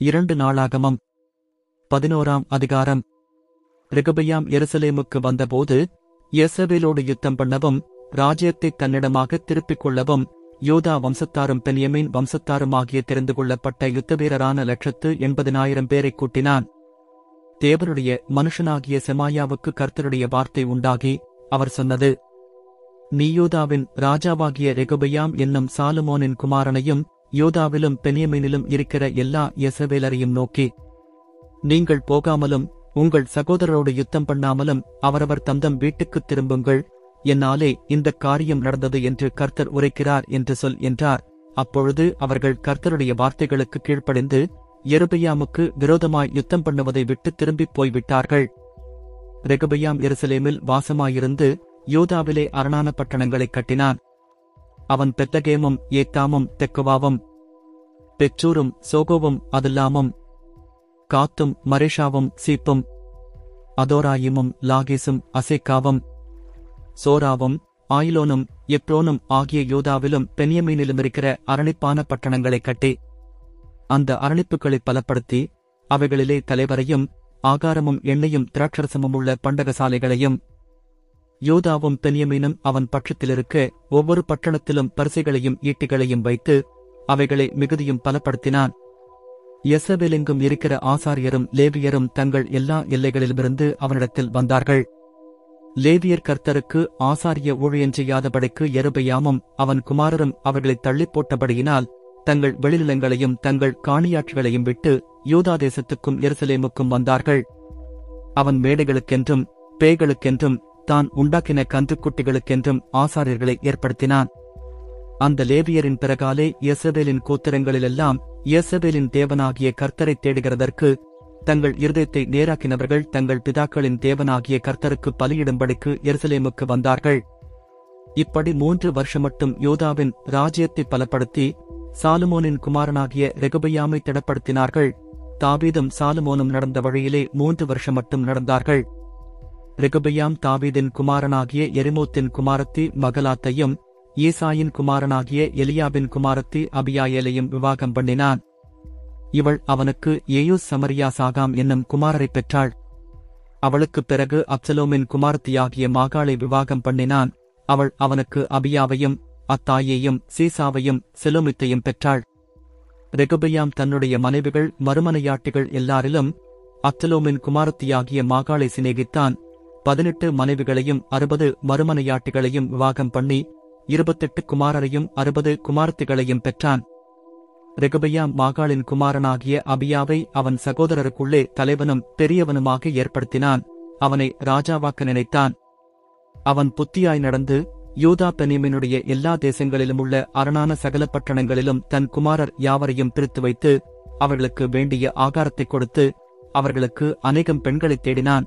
இரண்டு நாளாகமம். பதினோராம் அதிகாரம். ரெகபயாம் எருசலேமுக்கு வந்தபோது எசபேலோடு யுத்தம் பண்ணவும் ராஜ்யத்தை தன்னிடமாக திருப்பிக் கொள்ளவும் யூதா வம்சத்தாரும் பென்யமீன் வம்சத்தாருமாகிய தெரிந்து கொள்ளப்பட்ட யுத்த வீரரான லட்சத்து எண்பதினாயிரம் பேரைக் கூட்டினான். தேவனுடைய மனுஷனாகிய செமாயாவுக்கு கர்த்தருடைய வார்த்தை உண்டாகி அவர் சொன்னது நீயூதாவின் ராஜாவாகிய ரெகுபயாம் என்னும் சாலுமோனின் குமாரனையும் யூதாவிலும் பெனியமீனிலும் இருக்கிற எல்லா எசவேலரையும் நோக்கி நீங்கள் போகாமலும் உங்கள் சகோதரரோடு யுத்தம் பண்ணாமலும் அவரவர் தந்தம் வீட்டுக்குத் திரும்புங்கள். என்னாலே இந்த காரியம் நடந்தது என்று கர்த்தர் உரைக்கிறார் என்று சொல் என்றார். அப்பொழுது அவர்கள் கர்த்தருடைய வார்த்தைகளுக்கு கீழ்ப்படிந்து எருபயாமுக்கு விரோதமாய் யுத்தம் பண்ணுவதை விட்டு திரும்பிப் போய்விட்டார்கள். ரெகுபையாம் எருசலேமில் வாசமாயிருந்து யூதாவிலே அரணான பட்டணங்களைக் கட்டினான். அவன் பெத்தகேமும் ஏத்தாமும் தெக்குவாவும் பெற்றூரும் சோகோவும் அதுல்லாமும் காத்தும் மரேஷாவும் சீப்பும் அதோராயிமும் லாகேசும் அசேக்காவும் சோராவும் ஆயிலோனும் எப்ரோனும் ஆகிய யூதாவிலும் பெனியமீனிலும் இருக்கிற அரணிப்பான பட்டணங்களைக் கட்டி அந்த அரணிப்புகளை பலப்படுத்தி அவைகளிலே தலைவரையும் ஆகாரமும் எண்ணெயும் திராட்சரசமும் உள்ள பண்டகசாலைகளையும் யூதாவும் பென்யமீனும் அவன் பட்சத்திலிருக்க ஒவ்வொரு பட்டணத்திலும் பரிசைகளையும் ஈட்டிகளையும் வைத்து அவைகளை மிகுதியும் பலப்படுத்தினான். எசபேலெங்கும் இருக்கிற ஆசாரியரும் லேவியரும் தங்கள் எல்லா எல்லைகளிலுமிருந்து அவனிடத்தில் வந்தார்கள். லேவியர் கர்த்தருக்கு ஆசாரிய ஊழியன் செய்யாதபடிக்கு எருபையாமும் அவன் குமாரரும் அவர்களைத் தள்ளிப் போட்டபடியினால் தங்கள் வெளிநிலங்களையும் தங்கள் காணியாட்சிகளையும் விட்டு யூதா தேசத்துக்கும் எருசலேமுக்கும் வந்தார்கள். அவன் மேடைகளுக்கென்றும் பேய்களுக்கென்றும் தான் உண்டாக்கின கன்றுக்குட்டிகளுக்கென்றும் ஆசாரியர்களை ஏற்படுத்தினான். அந்த லேவியரின் பிறகாலே இயேசபேலின் கோத்திரங்களிலெல்லாம் இயேசபேலின் தேவனாகிய கர்த்தரை தேடுகிறதற்கு தங்கள் இருதயத்தை நேராக்கினவர்கள் தங்கள் பிதாக்களின் தேவனாகிய கர்த்தருக்கு பலியிடும்படிக்கு எருசலேமுக்கு வந்தார்கள். இப்படி மூன்று வருஷமட்டும் யோதாவின் ராஜ்யத்தை பலப்படுத்தி சாலுமோனின் குமாரனாகிய ரெகுபையாமை திடப்படுத்தினார்கள். தாபீதும் சாலுமோனும் நடந்த வழியிலே மூன்று வருஷமட்டும் நடந்தார்கள். ரெகுபயாம் தாவீதின் குமாரனாகிய எரிமோத்தின் குமாரத்தி மகலாத்தையும் ஈசாயின் குமாரனாகிய எலியாபின் குமாரத்தி அபியாயேலையும் விவாகம் பண்ணினான். இவள் அவனுக்கு ஏயூஸ் சமரியா சாகாம் என்னும் குமாரரைப் பெற்றாள். அவளுக்குப் பிறகு அப்சலோமின் குமாரத்தியாகிய மாகாளை விவாகம் பண்ணினான். அவள் அவனுக்கு அபியாவையும் அத்தாயையும் சீசாவையும் செலோமித்தையும் பெற்றாள். ரெகுபையாம் தன்னுடைய மனைவிகள் மறுமனையாட்டிகள் எல்லாரிலும் அப்சலோமின் குமாரத்தியாகிய மாகாளை சிநேகித்தான். பதினெட்டு மனைவிகளையும் அறுபது மறுமனையாட்டிகளையும் விவாகம் பண்ணி இருபத்தெட்டு குமாரரையும் அறுபது குமாரத்திகளையும் பெற்றான். ரெகுபையா மாகாளின் குமாரனாகிய அபியாவை அவன் சகோதரருக்குள்ளே தலைவனும் பெரியவனுமாக ஏற்படுத்தினான். அவனை ராஜாவாக்க நினைத்தான். அவன் புத்தியாய் நடந்து யூதா பெனிமினுடைய எல்லா தேசங்களிலும் உள்ள அரணான சகல பட்டணங்களிலும் தன் குமாரர் யாவரையும் பிரித்து வைத்து அவர்களுக்கு வேண்டிய ஆகாரத்தைக் கொடுத்து அவர்களுக்கு அநேகம் பெண்களைத் தேடினான்.